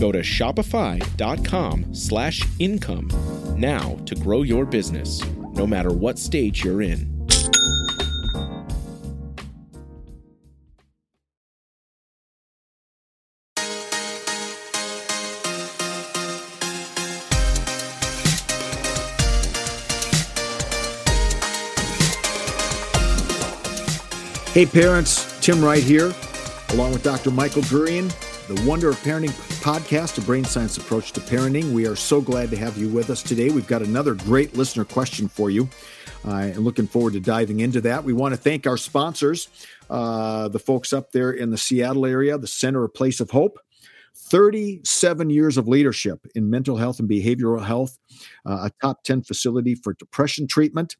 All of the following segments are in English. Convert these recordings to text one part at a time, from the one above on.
Go to shopify.com slash income now to grow your business, no matter what stage you're in. Hey parents, Tim Wright here, along with Dr. Michael Gurian, the Wonder of Parenting podcast, a brain science approach to parenting. We are so glad to have you with us today. We've got another great listener question for you. And looking forward to diving into that. We want to thank our sponsors, uh, the folks up there in the Seattle area, the Center of Place of Hope. 37 years of leadership in mental health and behavioral health, uh, a top 10 facility for depression treatment.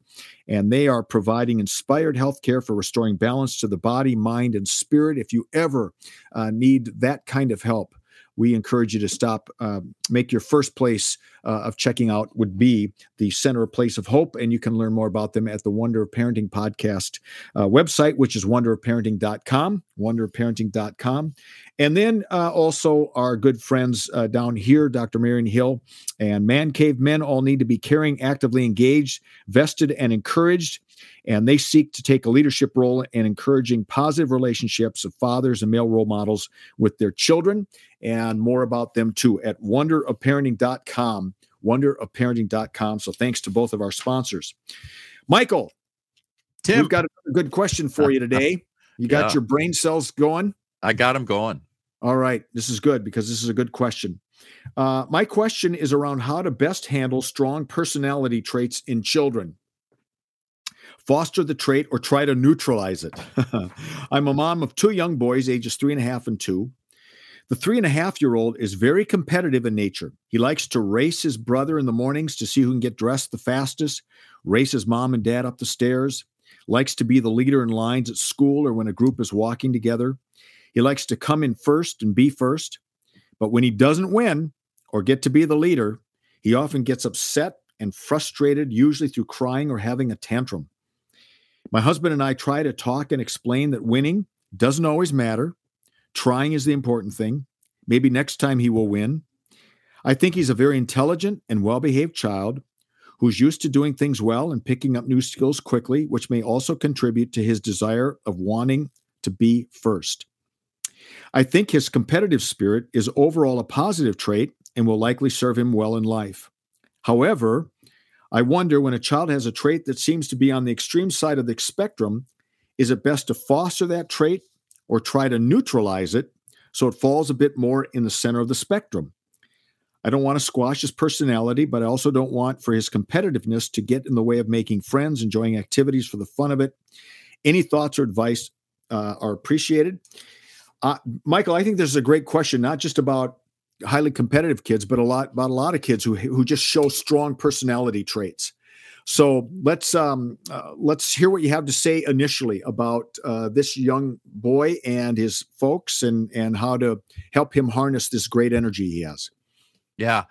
And they are providing inspired health care for restoring balance to the body, mind, and spirit. If you ever uh, need that kind of help, we encourage you to stop, uh, make your first place uh, of checking out would be the Center of Place of Hope. And you can learn more about them at the Wonder of Parenting podcast uh, website, which is wonderofparenting.com, wonderofparenting.com. And then uh, also our good friends uh, down here, Dr. Marion Hill and Man Cave Men, all need to be caring, actively engaged, vested, and encouraged and they seek to take a leadership role in encouraging positive relationships of fathers and male role models with their children. And more about them too at wonderofparenting.com wonderofparenting.com so thanks to both of our sponsors. Michael tim. we've got a good question for you today. You got Yeah. your brain cells going? I got them going. all right. This is good because this is a good question. Uh, my question is around how to best handle strong personality traits in children foster the trait or try to neutralize it. I'm a mom of two young boys, ages three and a half and two. The three and a half year old is very competitive in nature. He likes to race his brother in the mornings to see who can get dressed the fastest, race his mom and dad up the stairs, likes to be the leader in lines at school or when a group is walking together. He likes to come in first and be first. But when he doesn't win or get to be the leader, he often gets upset and frustrated, usually through crying or having a tantrum. My husband and I try to talk and explain that winning doesn't always matter. Trying is the important thing. Maybe next time he will win. I think he's a very intelligent and well behaved child who's used to doing things well and picking up new skills quickly, which may also contribute to his desire of wanting to be first. I think his competitive spirit is overall a positive trait and will likely serve him well in life. However, I wonder when a child has a trait that seems to be on the extreme side of the spectrum, is it best to foster that trait or try to neutralize it so it falls a bit more in the center of the spectrum? I don't want to squash his personality, but I also don't want for his competitiveness to get in the way of making friends, enjoying activities for the fun of it. Any thoughts or advice uh, are appreciated. Uh, Michael, I think this is a great question, not just about highly competitive kids, but a lot about a lot of kids who who just show strong personality traits. So let's um, uh, let's hear what you have to say initially about uh, this young boy and his folks, and and how to help him harness this great energy he has. Yeah.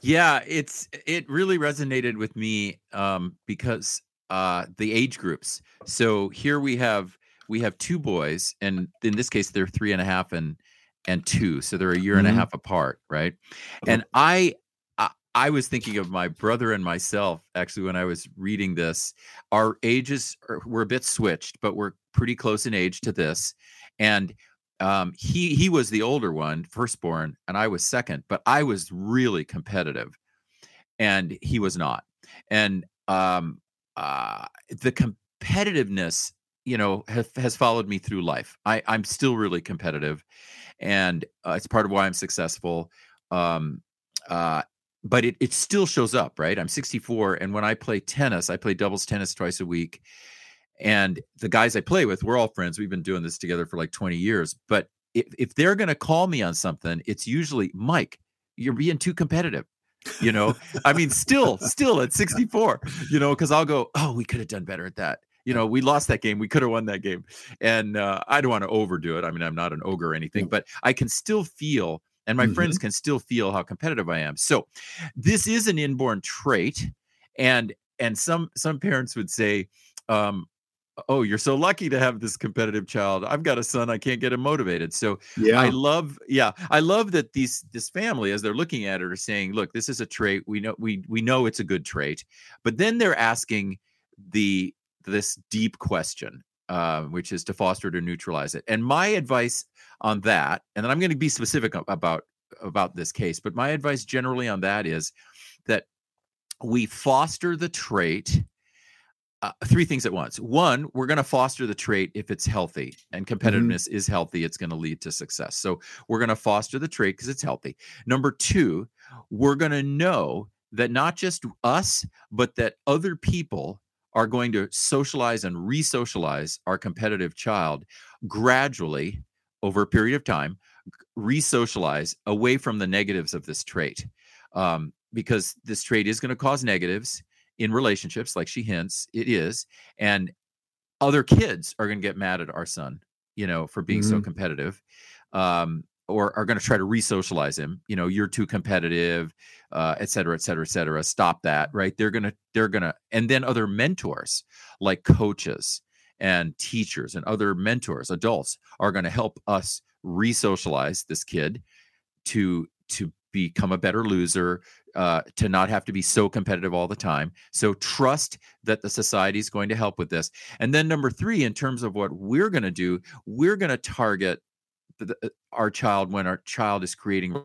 Yeah, it's it really resonated with me um because uh the age groups. So here we have we have two boys, and in this case they're three and a half and and two. So they're a year and a Mhm. half apart, right? And I I, I was thinking of my brother and myself actually when I was reading this. Our ages are, were a bit switched, but we're pretty close in age to this. And um, he he was the older one, firstborn, and I was second. But I was really competitive, and he was not. And um, uh, the competitiveness, you know, has, has followed me through life. I, I'm still really competitive, and uh, it's part of why I'm successful. Um, uh, but it, it still shows up, right? I'm 64, and when I play tennis, I play doubles tennis twice a week. And the guys I play with, we're all friends. We've been doing this together for like 20 years. But if, if they're going to call me on something, it's usually Mike, you're being too competitive. You know, I mean, still, still at 64, you know, because I'll go, oh, we could have done better at that. You know, we lost that game. We could have won that game. And uh, I don't want to overdo it. I mean, I'm not an ogre or anything, but I can still feel and my mm-hmm. friends can still feel how competitive I am. So this is an inborn trait, and and some some parents would say, um, "Oh, you're so lucky to have this competitive child. I've got a son, I can't get him motivated." So yeah, I love yeah, I love that these this family as they're looking at it are saying, "Look, this is a trait. We know we we know it's a good trait," but then they're asking the this deep question uh, which is to foster to neutralize it. And my advice on that, and then I'm going to be specific about about this case, but my advice generally on that is that we foster the trait. Uh, three things at once. One, we're going to foster the trait if it's healthy and mm-hmm. competitiveness mm-hmm. is healthy, it's going to lead to success. So we're going to foster the trait because it's healthy. Number two, we're going to know that not just us, but that other people are going to socialize and re-socialize our competitive child gradually over a period of time re-socialize away from the negatives of this trait um, because this trait is going to cause negatives in relationships like she hints it is and other kids are going to get mad at our son you know for being mm-hmm. so competitive um, or are going to try to re-socialize him you know you're too competitive uh, et cetera et cetera et cetera stop that right? They're going to they're going to and then other mentors like coaches and teachers and other mentors adults are going to help us re-socialize this kid to to become a better loser uh, to not have to be so competitive all the time. So trust that the society is going to help with this. And then number three in terms of what we're going to do we're going to target our child when our child is creating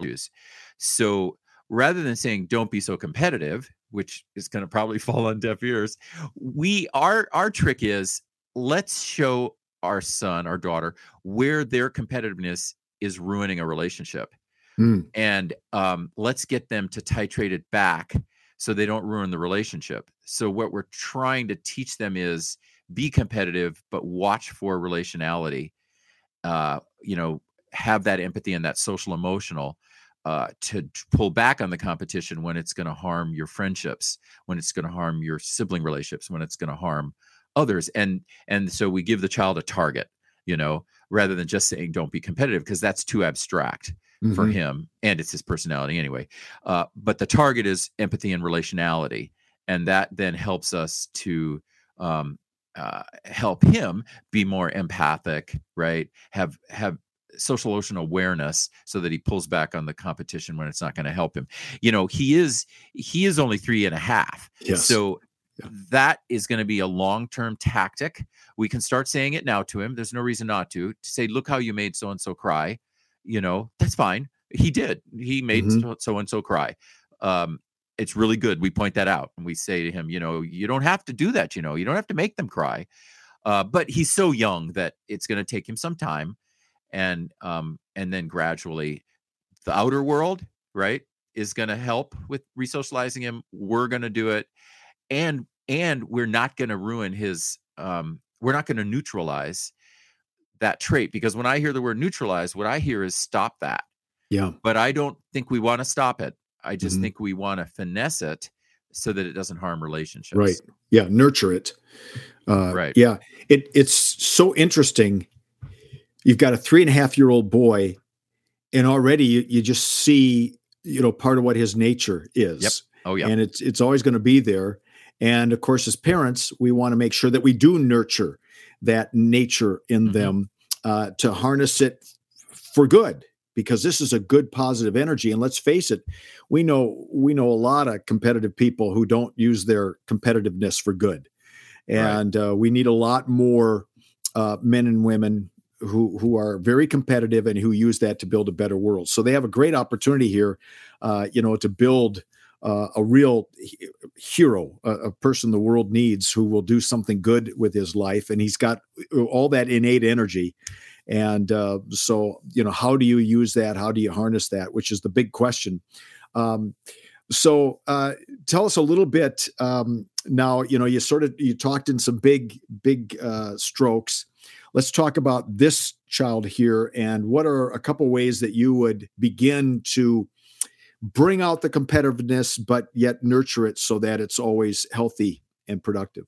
values. So rather than saying don't be so competitive, which is going to probably fall on deaf ears, we our our trick is let's show our son, our daughter, where their competitiveness is ruining a relationship. Mm. And um, let's get them to titrate it back so they don't ruin the relationship. So, what we're trying to teach them is be competitive, but watch for relationality uh, you know, have that empathy and that social emotional uh, to pull back on the competition when it's going to harm your friendships, when it's going to harm your sibling relationships, when it's going to harm others, and and so we give the child a target, you know, rather than just saying don't be competitive because that's too abstract mm-hmm. for him and it's his personality anyway. Uh, but the target is empathy and relationality, and that then helps us to um, uh, help him be more empathic, right? Have have social ocean awareness so that he pulls back on the competition when it's not going to help him. You know, he is he is only three and a half. Yes. So yeah. that is going to be a long-term tactic. We can start saying it now to him. There's no reason not to. To say, look how you made so and so cry. You know, that's fine. He did. He made mm-hmm. so and so cry. Um, it's really good. We point that out and we say to him, you know, you don't have to do that. You know, you don't have to make them cry. Uh, but he's so young that it's going to take him some time, and um, and then gradually, the outer world, right, is going to help with resocializing him. We're going to do it, and and we're not going to ruin his. Um, we're not going to neutralize that trait because when I hear the word neutralize, what I hear is stop that. Yeah. But I don't think we want to stop it. I just mm-hmm. think we want to finesse it so that it doesn't harm relationships. Right. Yeah. Nurture it. Uh, right. Yeah. It it's so interesting. You've got a three and a half year old boy, and already you, you just see you know part of what his nature is. Yep. Oh yeah. And it's it's always going to be there. And of course, as parents, we want to make sure that we do nurture that nature in mm-hmm. them uh, to harness it for good because this is a good positive energy and let's face it we know we know a lot of competitive people who don't use their competitiveness for good and right. uh, we need a lot more uh, men and women who who are very competitive and who use that to build a better world so they have a great opportunity here uh, you know to build uh, a real hero, a, a, person the world needs who will do something good with his life, and he's got uh, all that innate energy. And uh, so, you know, how do you use that? How do you harness that? Which is the big question. Um, so, uh, tell us a little bit um, now. You know, you sort of you talked in some big, big uh, strokes. Let's talk about this child here, and what are a couple ways that you would begin to bring out the competitiveness, but yet nurture it so that it's always healthy and productive.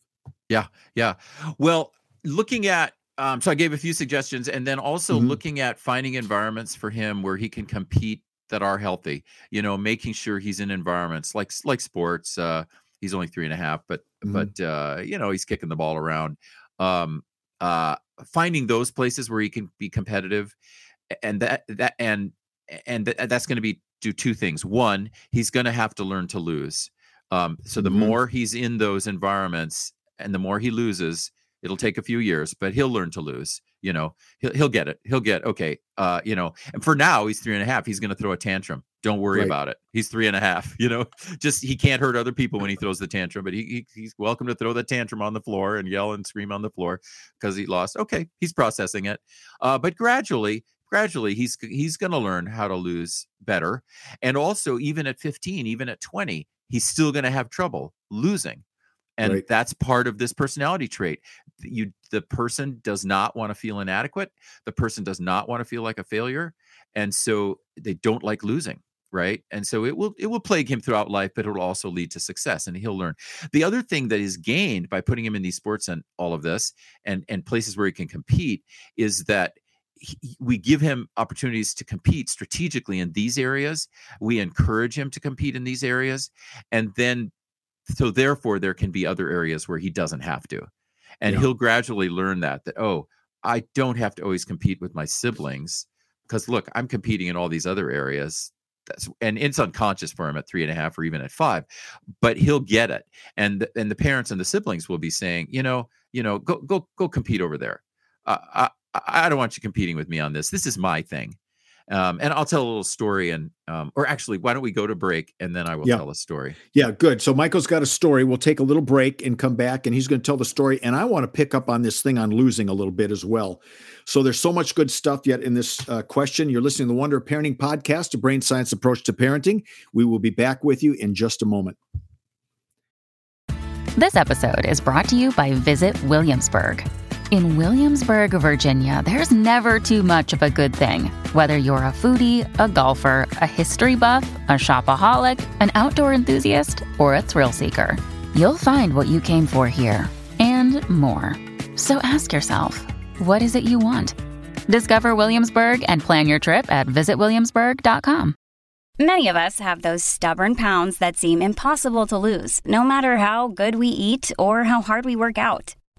Yeah, yeah. Well, looking at um, so I gave a few suggestions, and then also mm-hmm. looking at finding environments for him where he can compete that are healthy. You know, making sure he's in environments like like sports. Uh, he's only three and a half, but mm-hmm. but uh, you know he's kicking the ball around. Um, uh, finding those places where he can be competitive, and that that and and th- that's going to be do two things. One, he's going to have to learn to lose. Um, so the mm-hmm. more he's in those environments and the more he loses, it'll take a few years, but he'll learn to lose. You know, he'll he'll get it. He'll get okay. Uh, you know, and for now he's three and a half. He's going to throw a tantrum. Don't worry right. about it. He's three and a half. You know, just he can't hurt other people when he throws the tantrum, but he, he he's welcome to throw the tantrum on the floor and yell and scream on the floor because he lost. Okay, he's processing it. Uh, but gradually gradually he's he's going to learn how to lose better and also even at 15 even at 20 he's still going to have trouble losing and right. that's part of this personality trait you the person does not want to feel inadequate the person does not want to feel like a failure and so they don't like losing right and so it will it will plague him throughout life but it will also lead to success and he'll learn the other thing that is gained by putting him in these sports and all of this and and places where he can compete is that he, we give him opportunities to compete strategically in these areas. We encourage him to compete in these areas. And then, so therefore, there can be other areas where he doesn't have to. And yeah. he'll gradually learn that, that, oh, I don't have to always compete with my siblings because look, I'm competing in all these other areas. That's, and it's unconscious for him at three and a half or even at five, but he'll get it. And and the parents and the siblings will be saying, you know, you know, go go go compete over there. Uh, I don't want you competing with me on this. This is my thing. Um, and I'll tell a little story and um, or actually, why don't we go to break and then I will yeah. tell a story. Yeah, good. So Michael's got a story. We'll take a little break and come back and he's going to tell the story. And I want to pick up on this thing on losing a little bit as well. So there's so much good stuff yet in this uh, question. You're listening to the Wonder of Parenting podcast, a brain science approach to parenting. We will be back with you in just a moment. This episode is brought to you by Visit Williamsburg. In Williamsburg, Virginia, there's never too much of a good thing. Whether you're a foodie, a golfer, a history buff, a shopaholic, an outdoor enthusiast, or a thrill seeker, you'll find what you came for here and more. So ask yourself, what is it you want? Discover Williamsburg and plan your trip at visitwilliamsburg.com. Many of us have those stubborn pounds that seem impossible to lose, no matter how good we eat or how hard we work out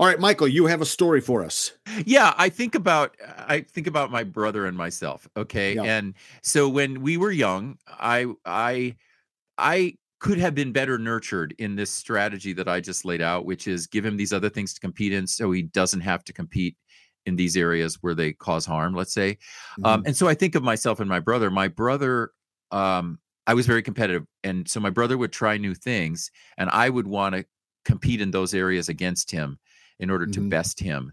All right, Michael, you have a story for us. Yeah, I think about I think about my brother and myself. Okay, yeah. and so when we were young, I I I could have been better nurtured in this strategy that I just laid out, which is give him these other things to compete in, so he doesn't have to compete in these areas where they cause harm. Let's say, um, mm-hmm. um, and so I think of myself and my brother. My brother, um, I was very competitive, and so my brother would try new things, and I would want to compete in those areas against him in order to mm-hmm. best him.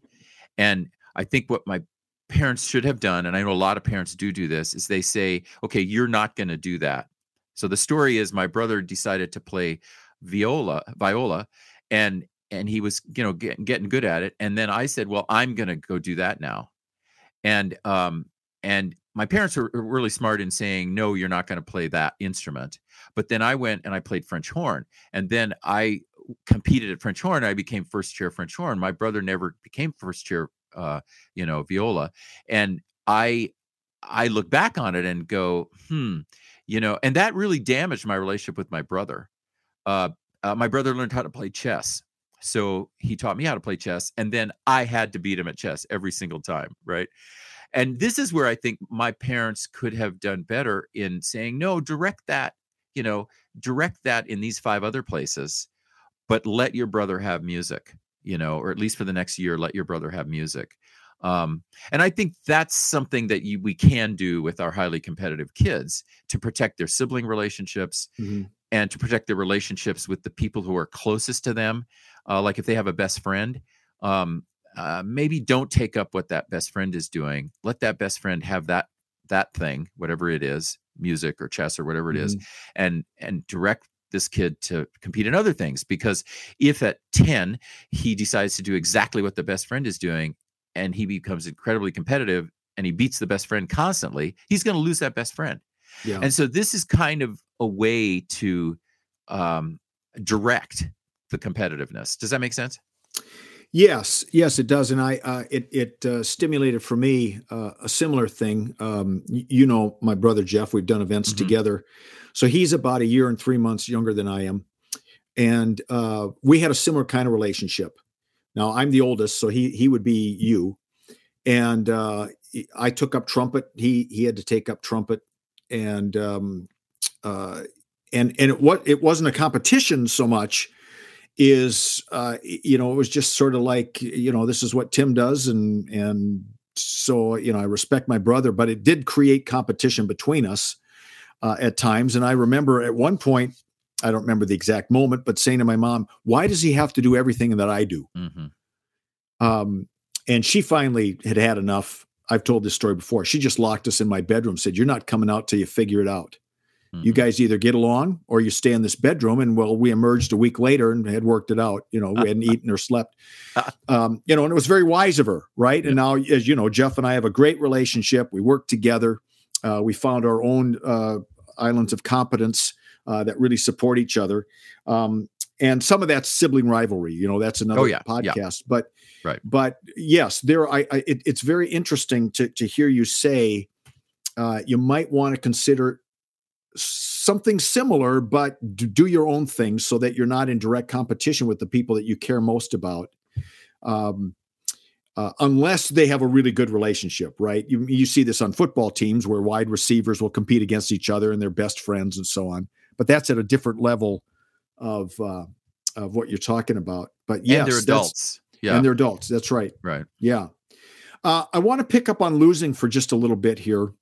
And I think what my parents should have done, and I know a lot of parents do do this, is they say, okay, you're not going to do that. So the story is my brother decided to play viola, viola, and and he was you know getting getting good at it. And then I said, well, I'm going to go do that now. And um and my parents were really smart in saying, no, you're not going to play that instrument. But then I went and I played French horn. And then I competed at French horn. I became first chair French horn. My brother never became first chair, uh, you know, viola. And I, I look back on it and go, hmm, you know, and that really damaged my relationship with my brother. Uh, uh, my brother learned how to play chess. so he taught me how to play chess, and then I had to beat him at chess every single time, right? And this is where I think my parents could have done better in saying, no, direct that, you know, direct that in these five other places, but let your brother have music, you know, or at least for the next year, let your brother have music. Um, and I think that's something that you, we can do with our highly competitive kids to protect their sibling relationships mm-hmm. and to protect their relationships with the people who are closest to them. Uh, like if they have a best friend, um, uh, maybe don't take up what that best friend is doing. Let that best friend have that that thing, whatever it is, music or chess or whatever it mm-hmm. is, and and direct this kid to compete in other things because if at 10 he decides to do exactly what the best friend is doing and he becomes incredibly competitive and he beats the best friend constantly he's going to lose that best friend. Yeah. and so this is kind of a way to um, direct the competitiveness. Does that make sense Yes, yes, it does, and I uh, it it uh, stimulated for me uh, a similar thing. Um, you know, my brother Jeff, we've done events mm-hmm. together, so he's about a year and three months younger than I am, and uh, we had a similar kind of relationship. Now I'm the oldest, so he he would be you, and uh, I took up trumpet. He he had to take up trumpet, and um, uh, and and it, what it wasn't a competition so much is uh, you know it was just sort of like you know this is what Tim does and and so you know I respect my brother but it did create competition between us uh, at times. And I remember at one point I don't remember the exact moment but saying to my mom why does he have to do everything that I do? Mm-hmm. um, and she finally had had enough. I've told this story before. She just locked us in my bedroom said you're not coming out till you figure it out Mm-hmm. You guys either get along or you stay in this bedroom. And well, we emerged a week later and had worked it out. You know, we hadn't eaten or slept. Um, you know, and it was very wise of her, right? And now, as you know, Jeff and I have a great relationship. We work together. Uh, we found our own uh, islands of competence uh, that really support each other. Um, and some of that's sibling rivalry. You know, that's another oh, yeah, podcast. Yeah. But right. But yes, there. I. I it, it's very interesting to to hear you say. Uh, you might want to consider something similar, but do your own thing so that you're not in direct competition with the people that you care most about. Um, uh, unless they have a really good relationship, right? You, you see this on football teams where wide receivers will compete against each other and they're best friends and so on. But that's at a different level of uh, of what you're talking about. But yes, and they're adults. Yeah, and they're adults. That's right. Right. Yeah. Uh, I want to pick up on losing for just a little bit here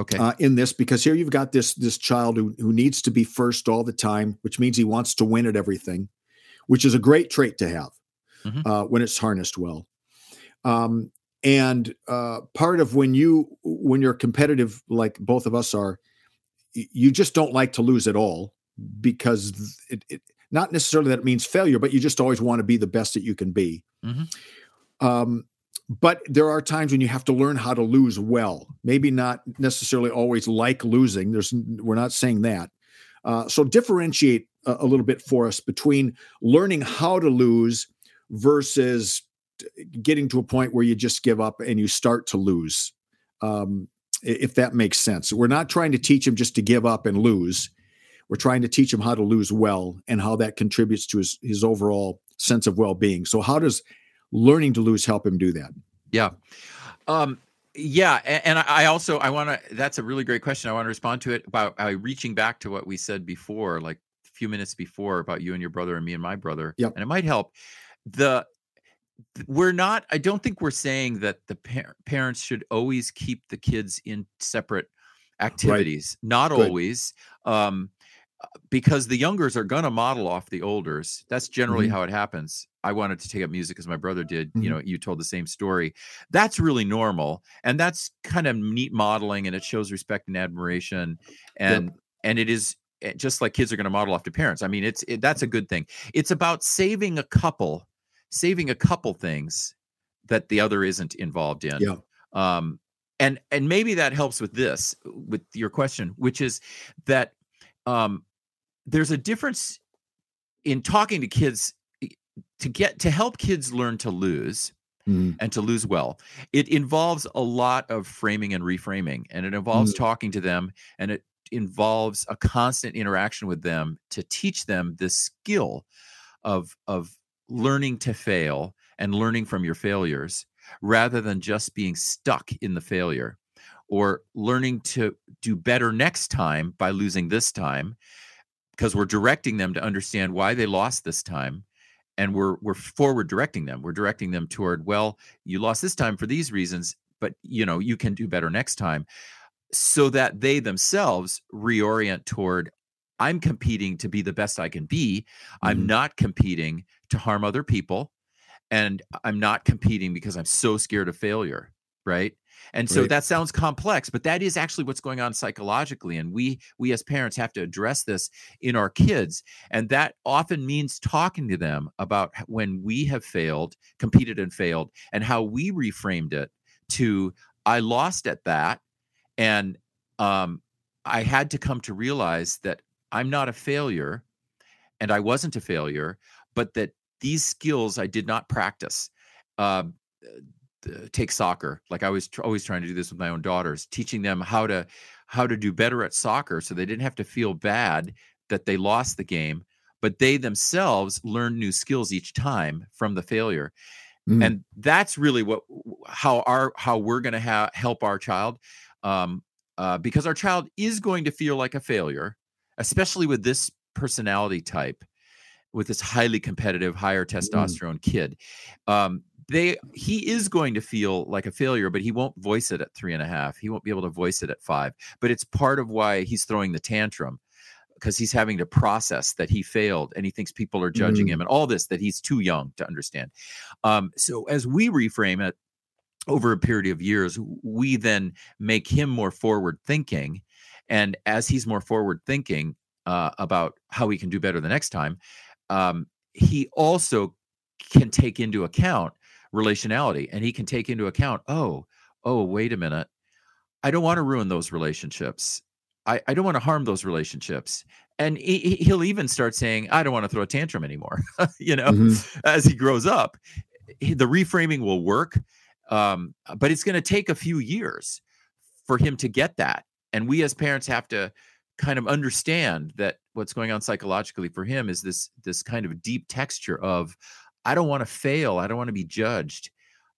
okay uh, in this because here you've got this this child who, who needs to be first all the time which means he wants to win at everything which is a great trait to have mm-hmm. uh, when it's harnessed well um, and uh, part of when you when you're competitive like both of us are you just don't like to lose at all because it, it not necessarily that it means failure but you just always want to be the best that you can be mm-hmm. um, but there are times when you have to learn how to lose well. Maybe not necessarily always like losing. There's we're not saying that. Uh, so differentiate a, a, little bit for us between learning how to lose versus getting to a point where you just give up and you start to lose um, if that makes sense. We're not trying to teach him just to give up and lose. We're trying to teach him how to lose well and how that contributes to his, his overall sense of well-being. So how does learning to lose help him do that? Yeah. Um, yeah, and, and I also I want to. That's a really great question. I want to respond to it about uh, reaching back to what we said before, like a few minutes before, about you and your brother and me and my brother. Yeah, and it might help. The we're not. I don't think we're saying that the par- parents should always keep the kids in separate activities. Right. Not Good. always. Um, because the youngers are going to model off the olders. That's generally mm-hmm. how it happens. I wanted to take up music as my brother did. Mm-hmm. You know, you told the same story. That's really normal, and that's kind of neat modeling, and it shows respect and admiration, and yep. and it is eh, just like kids are going to model off to parents. I mean, it's it, that's a good thing. It's about saving a couple, saving a couple things that the other isn't involved in. Yeah. Um, and and maybe that helps with this with your question, which is that um, there's a difference in talking to kids to get to help kids learn to lose mm. and to lose well it involves a lot of framing and reframing and it involves mm. talking to them and it involves a constant interaction with them to teach them the skill of of learning to fail and learning from your failures rather than just being stuck in the failure or learning to do better next time by losing this time because we're directing them to understand why they lost this time and we're we're forward directing them. We're directing them toward well you lost this time for these reasons but you know you can do better next time so that they themselves reorient toward i'm competing to be the best i can be. Mm-hmm. i'm not competing to harm other people and i'm not competing because i'm so scared of failure right and so right. that sounds complex but that is actually what's going on psychologically and we we as parents have to address this in our kids and that often means talking to them about when we have failed competed and failed and how we reframed it to i lost at that and um, i had to come to realize that i'm not a failure and i wasn't a failure but that these skills i did not practice uh, take soccer like i was tr- always trying to do this with my own daughters teaching them how to how to do better at soccer so they didn't have to feel bad that they lost the game but they themselves learned new skills each time from the failure mm. and that's really what how our how we're going to ha- help our child um, uh, because our child is going to feel like a failure especially with this personality type with this highly competitive higher mm. testosterone mm. kid um, they he is going to feel like a failure, but he won't voice it at three and a half. He won't be able to voice it at five. But it's part of why he's throwing the tantrum because he's having to process that he failed and he thinks people are judging mm. him and all this that he's too young to understand. Um, so as we reframe it over a period of years, we then make him more forward thinking. And as he's more forward thinking uh, about how he can do better the next time, um, he also can take into account relationality and he can take into account oh oh wait a minute. I don't want to ruin those relationships. I, I don't want to harm those relationships. And he, he'll even start saying i don't want to throw a tantrum anymore you know mm-hmm. as he grows up. The reframing will work um, but it's going to take a few years for him to get that and we as parents have to kind of understand that what's going on psychologically for him is this this kind of deep texture of I don't want to fail. I don't want to be judged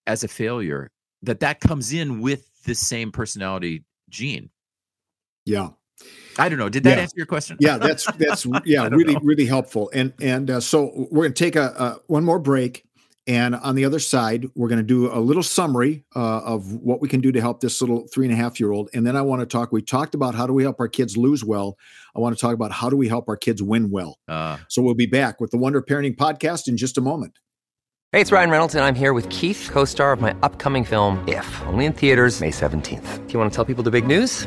as a failure. That that comes in with the same personality gene. Yeah. I don't know. Did that yeah. answer your question? Yeah, that's that's yeah, really know. really helpful. And and uh, so we're going to take a, a, one more break, and on the other side, we're going to do a little summary uh, of what we can do to help this little three and a half year old. And then I want to talk. We talked about how do we help our kids lose well. I want to talk about how do we help our kids win well. Uh, so we'll be back with the Wonder Parenting podcast in just a moment. Hey, it's Ryan Reynolds, and I'm here with Keith, co-star of my upcoming film. If only in theaters May seventeenth. Do you want to tell people the big news?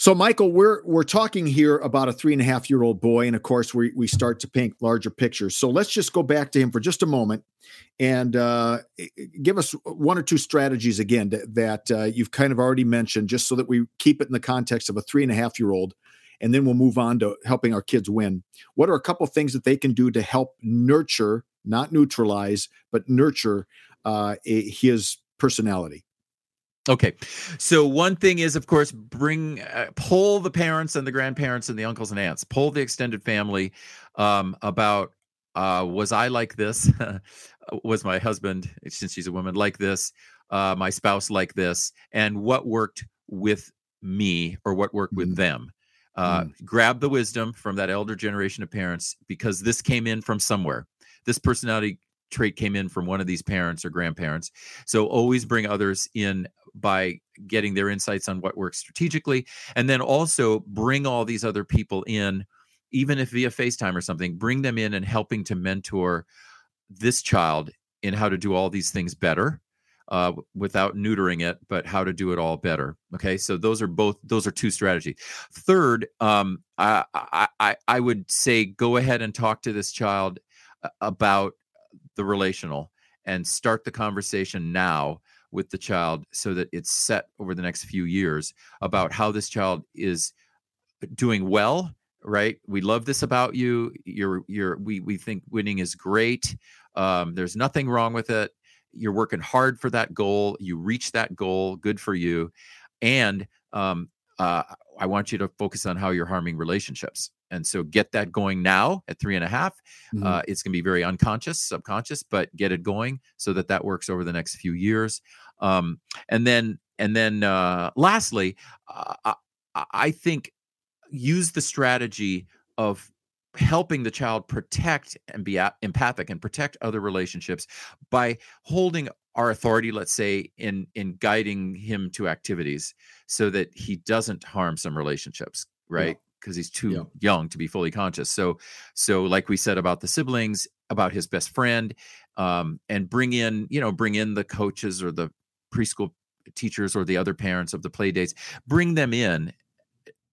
So, Michael, we're we're talking here about a three and a half year old boy, and of course, we we start to paint larger pictures. So, let's just go back to him for just a moment, and uh, give us one or two strategies again that, that uh, you've kind of already mentioned, just so that we keep it in the context of a three and a half year old, and then we'll move on to helping our kids win. What are a couple things that they can do to help nurture, not neutralize, but nurture uh, his personality? Okay. So one thing is, of course, bring uh, poll the parents and the grandparents and the uncles and aunts, pull the extended family um, about uh, was I like this? was my husband, since she's a woman, like this? Uh, my spouse like this? And what worked with me or what worked mm-hmm. with them? Uh, mm-hmm. Grab the wisdom from that elder generation of parents because this came in from somewhere. This personality trait came in from one of these parents or grandparents. So always bring others in by getting their insights on what works strategically and then also bring all these other people in even if via facetime or something bring them in and helping to mentor this child in how to do all these things better uh, without neutering it, but how to do it all better. Okay, so those are both those are two strategies. Third, um, I, I I would say go ahead and talk to this child uh, about the relational and start the conversation now with the child so that it's set over the next few years about how this child is doing well right? We love this about you. You're you're we we think winning is great. Um, there's nothing wrong with it. You're working hard for that goal. You reach that goal. Good for you. And um, uh, i want you to focus on how you're harming relationships and so get that going now at three and a half. Mm-hmm. Uh, it's going to be very unconscious subconscious but get it going so that that works over the next few years um, and then and then uh, lastly uh, I, I think use the strategy of helping the child protect and be empathic and protect other relationships by holding our authority let's say in in guiding him to activities so that he doesn't harm some relationships right because he's too yeah. young to be fully conscious. So so like we said about the siblings about his best friend um, and bring in you know bring in the coaches or the preschool teachers or the other parents of the play dates. Bring them in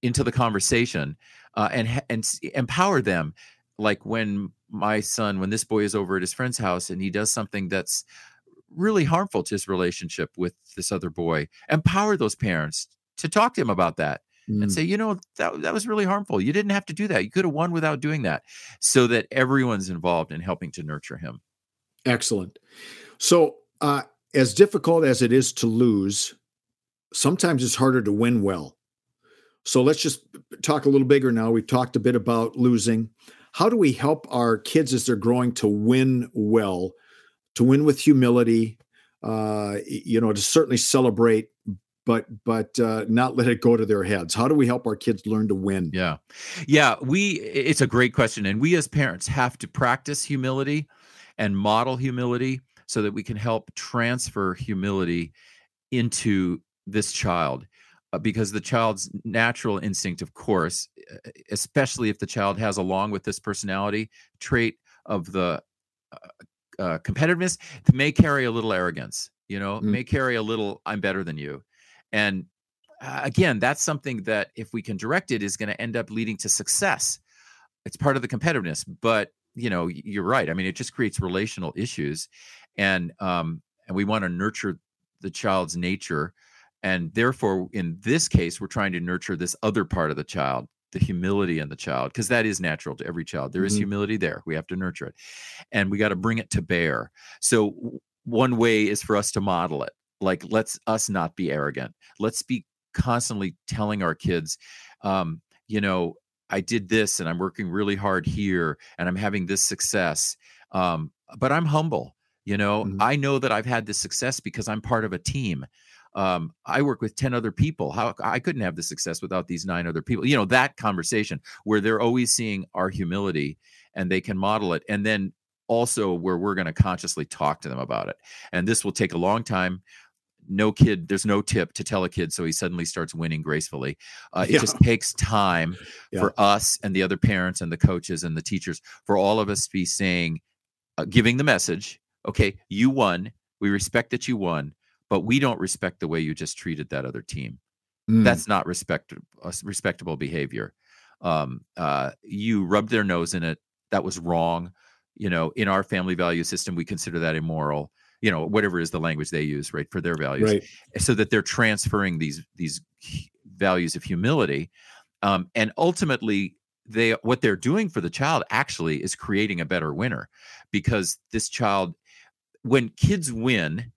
into the conversation uh, and and empower them. Like when my son when this boy is over at his friend's house and he does something that's really harmful to his relationship with this other boy empower those parents to talk to him about that mm. and say you know that, that was really harmful you didn't have to do that you could have won without doing that so that everyone's involved in helping to nurture him excellent so uh, as difficult as it is to lose sometimes it's harder to win well so let's just talk a little bigger now. We've talked a bit about losing. How do we help our kids as they're growing to win well, to win with humility, uh, you know, to certainly celebrate, but but uh, not let it go to their heads? How do we help our kids learn to win? Yeah, yeah. We it's a great question, and we as parents have to practice humility and model humility so that we can help transfer humility into this child uh, because the child's natural instinct, of course, especially if the child has, along with this personality trait of the uh, uh, competitiveness, may carry a little arrogance. You know, mm. may carry a little "I'm better than you," and uh, again, that's something that if we can direct it, is going to end up leading to success. It's part of the competitiveness, but you know, you're right. I mean, it just creates relational issues, and um, and we want to nurture the child's nature and therefore, in this case, we're trying to nurture this other part of the child, the humility in the child, because that is natural to every child. There mm-hmm. is humility there. We have to nurture it. And we got to bring it to bear. So, one way is for us to model it. Like, let's us not be arrogant. Let's be constantly telling our kids, um, you know, I did this and I'm working really hard here and I'm having this success. Um, but I'm humble. You know, mm-hmm. I know that I've had this success because I'm part of a team um, I work with 10 other people. How I couldn't have the success without these nine other people. You know, that conversation where they're always seeing our humility and they can model it. And then also where we're going to consciously talk to them about it. And this will take a long time. No kid, there's no tip to tell a kid so he suddenly starts winning gracefully. Uh, it yeah. just takes time yeah. for us and the other parents and the coaches and the teachers for all of us to be saying, uh, giving the message, okay, you won. We respect that you won but we don't respect the way you just treated that other team. Mm. That's not respect uh, respectable behavior. Um, uh, you rubbed their nose in it. That was wrong. You know, in our family value system, we consider that immoral. You know, whatever is the language they use, right, for their values, right. so that they're transferring these these values of humility, um, and ultimately, they what they're doing for the child actually is creating a better winner, because this child, when kids win,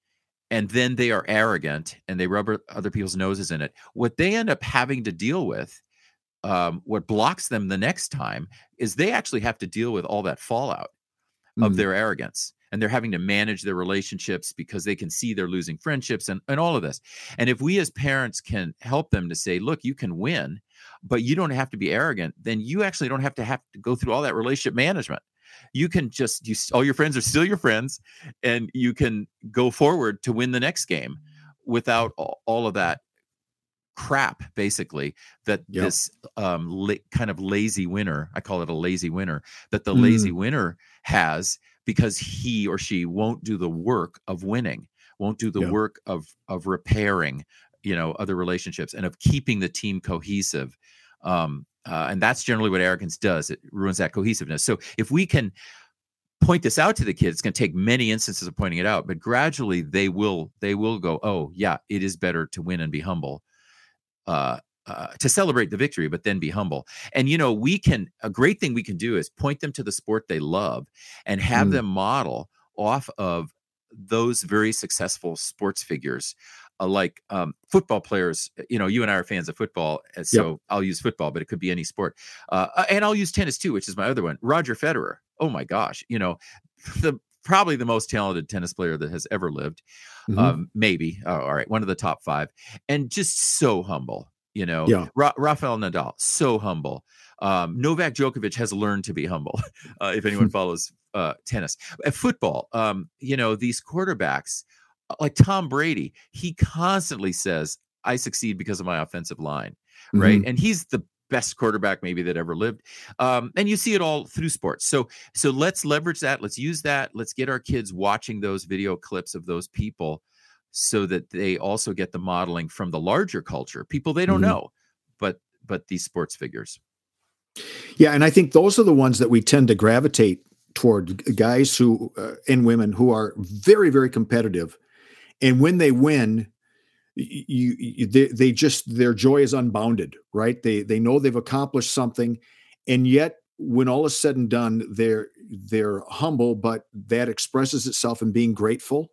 and then they are arrogant and they rub other people's noses in it. What they end up having to deal with, um, what blocks them the next time, is they actually have to deal with all that fallout mm. of their arrogance. And they're having to manage their relationships because they can see they're losing friendships and, and all of this. And if we as parents can help them to say, look, you can win, but you don't have to be arrogant, then you actually don't have to have to go through all that relationship management you can just you all your friends are still your friends and you can go forward to win the next game without all, all of that crap basically that Yep. this um la- kind of lazy winner i call it a lazy winner that the Mm. lazy winner has because he or she won't do the work of winning won't do the Yeah. work of of repairing you know other relationships and of keeping the team cohesive um uh, and that's generally what arrogance does it ruins that cohesiveness so if we can point this out to the kids it's going to take many instances of pointing it out but gradually they will they will go oh yeah it is better to win and be humble uh, uh, to celebrate the victory, but then be humble. And you know, we can a great thing we can do is point them to the sport they love and have Mm. them model off of those very successful sports figures. Uh, like um, football players, you know, you and I are fans of football, and so I'll use football, but it could be any sport. Uh, uh, and I'll use tennis too, which is my other one. Roger Federer. Oh my gosh, you know, the probably the most talented tennis player that has ever lived Mhm. um, maybe. Oh, all right, one of the top five, and just so humble. You know, Yeah. Ra- Rafael Nadal, so humble. Um, Novak Djokovic has learned to be humble. Uh, if anyone follows uh, tennis, at football, um, you know, these quarterbacks uh, like Tom Brady, he constantly says, "I succeed because of my offensive line." Right, Mhm. and he's the best quarterback maybe that ever lived um, and you see it all through sports so so let's leverage that let's use that let's get our kids watching those video clips of those people so that they also get the modeling from the larger culture people they don't Mhm. know but but these sports figures Yeah, and I think those are the ones that we tend to gravitate toward guys who uh, and women who are very very competitive, and when they win, you, you they, they just their joy is unbounded, right? They they know they've accomplished something, and yet when all is said and done, they're they're humble, but that expresses itself in being grateful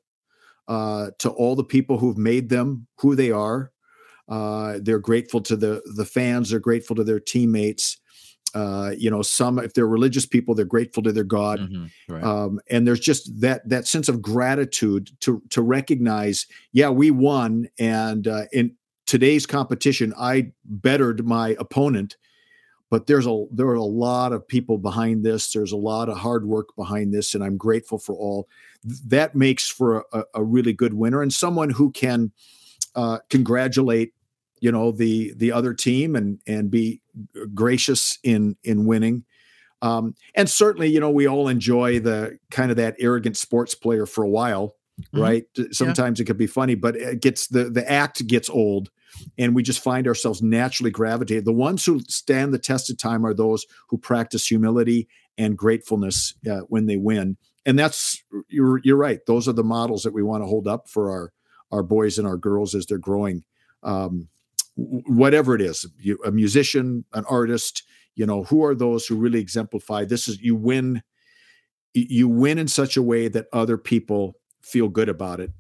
uh, to all the people who've made them who they are. Uh, they're grateful to the the fans. They're grateful to their teammates. Uh, you know, some if they're religious people, they're grateful to their God. Mhm, right. Um, and there's just that that sense of gratitude to to recognize, yeah, we won, and uh, in today's competition, I bettered my opponent. But there's a there are a lot of people behind this. There's a lot of hard work behind this, and I'm grateful for all. Th- That makes for a, a really good winner and someone who can uh, congratulate, you know, the the other team and and be gracious in in winning. Um, and certainly, you know, we all enjoy the kind of that arrogant sports player for a while, Mhm. right? Sometimes it could be funny, but it gets the the act gets old, and we just find ourselves naturally gravitated. The ones who stand the test of time are those who practice humility and gratefulness uh, when they win. And that's you're you're right. Those are the models that we want to hold up for our our boys and our girls as they're growing. Um, whatever it is, you, a musician, an artist, you know, who are those who really exemplify this is you win you win in such a way that other people feel good about it,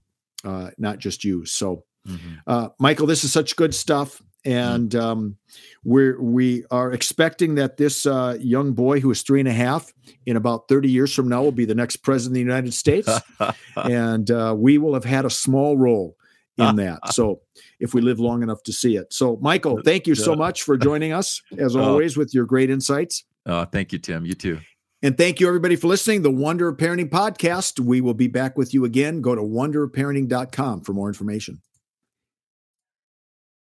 uh, not just you. So Mhm. uh, Michael, this is such good stuff, and um, we're we are expecting that this uh, young boy who is three and a half, in about thirty years from now, will be the next president of the United States, and uh, we will have had a small role in that. So if we live long enough to see it, so Michael, thank you so much for joining us as Oh. always with your great insights. oh thank you tim you too And thank you, everybody, for listening. The Wonder of Parenting podcast. We will be back with you again. Go to wonderofparenting.com for more information.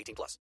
18 plus.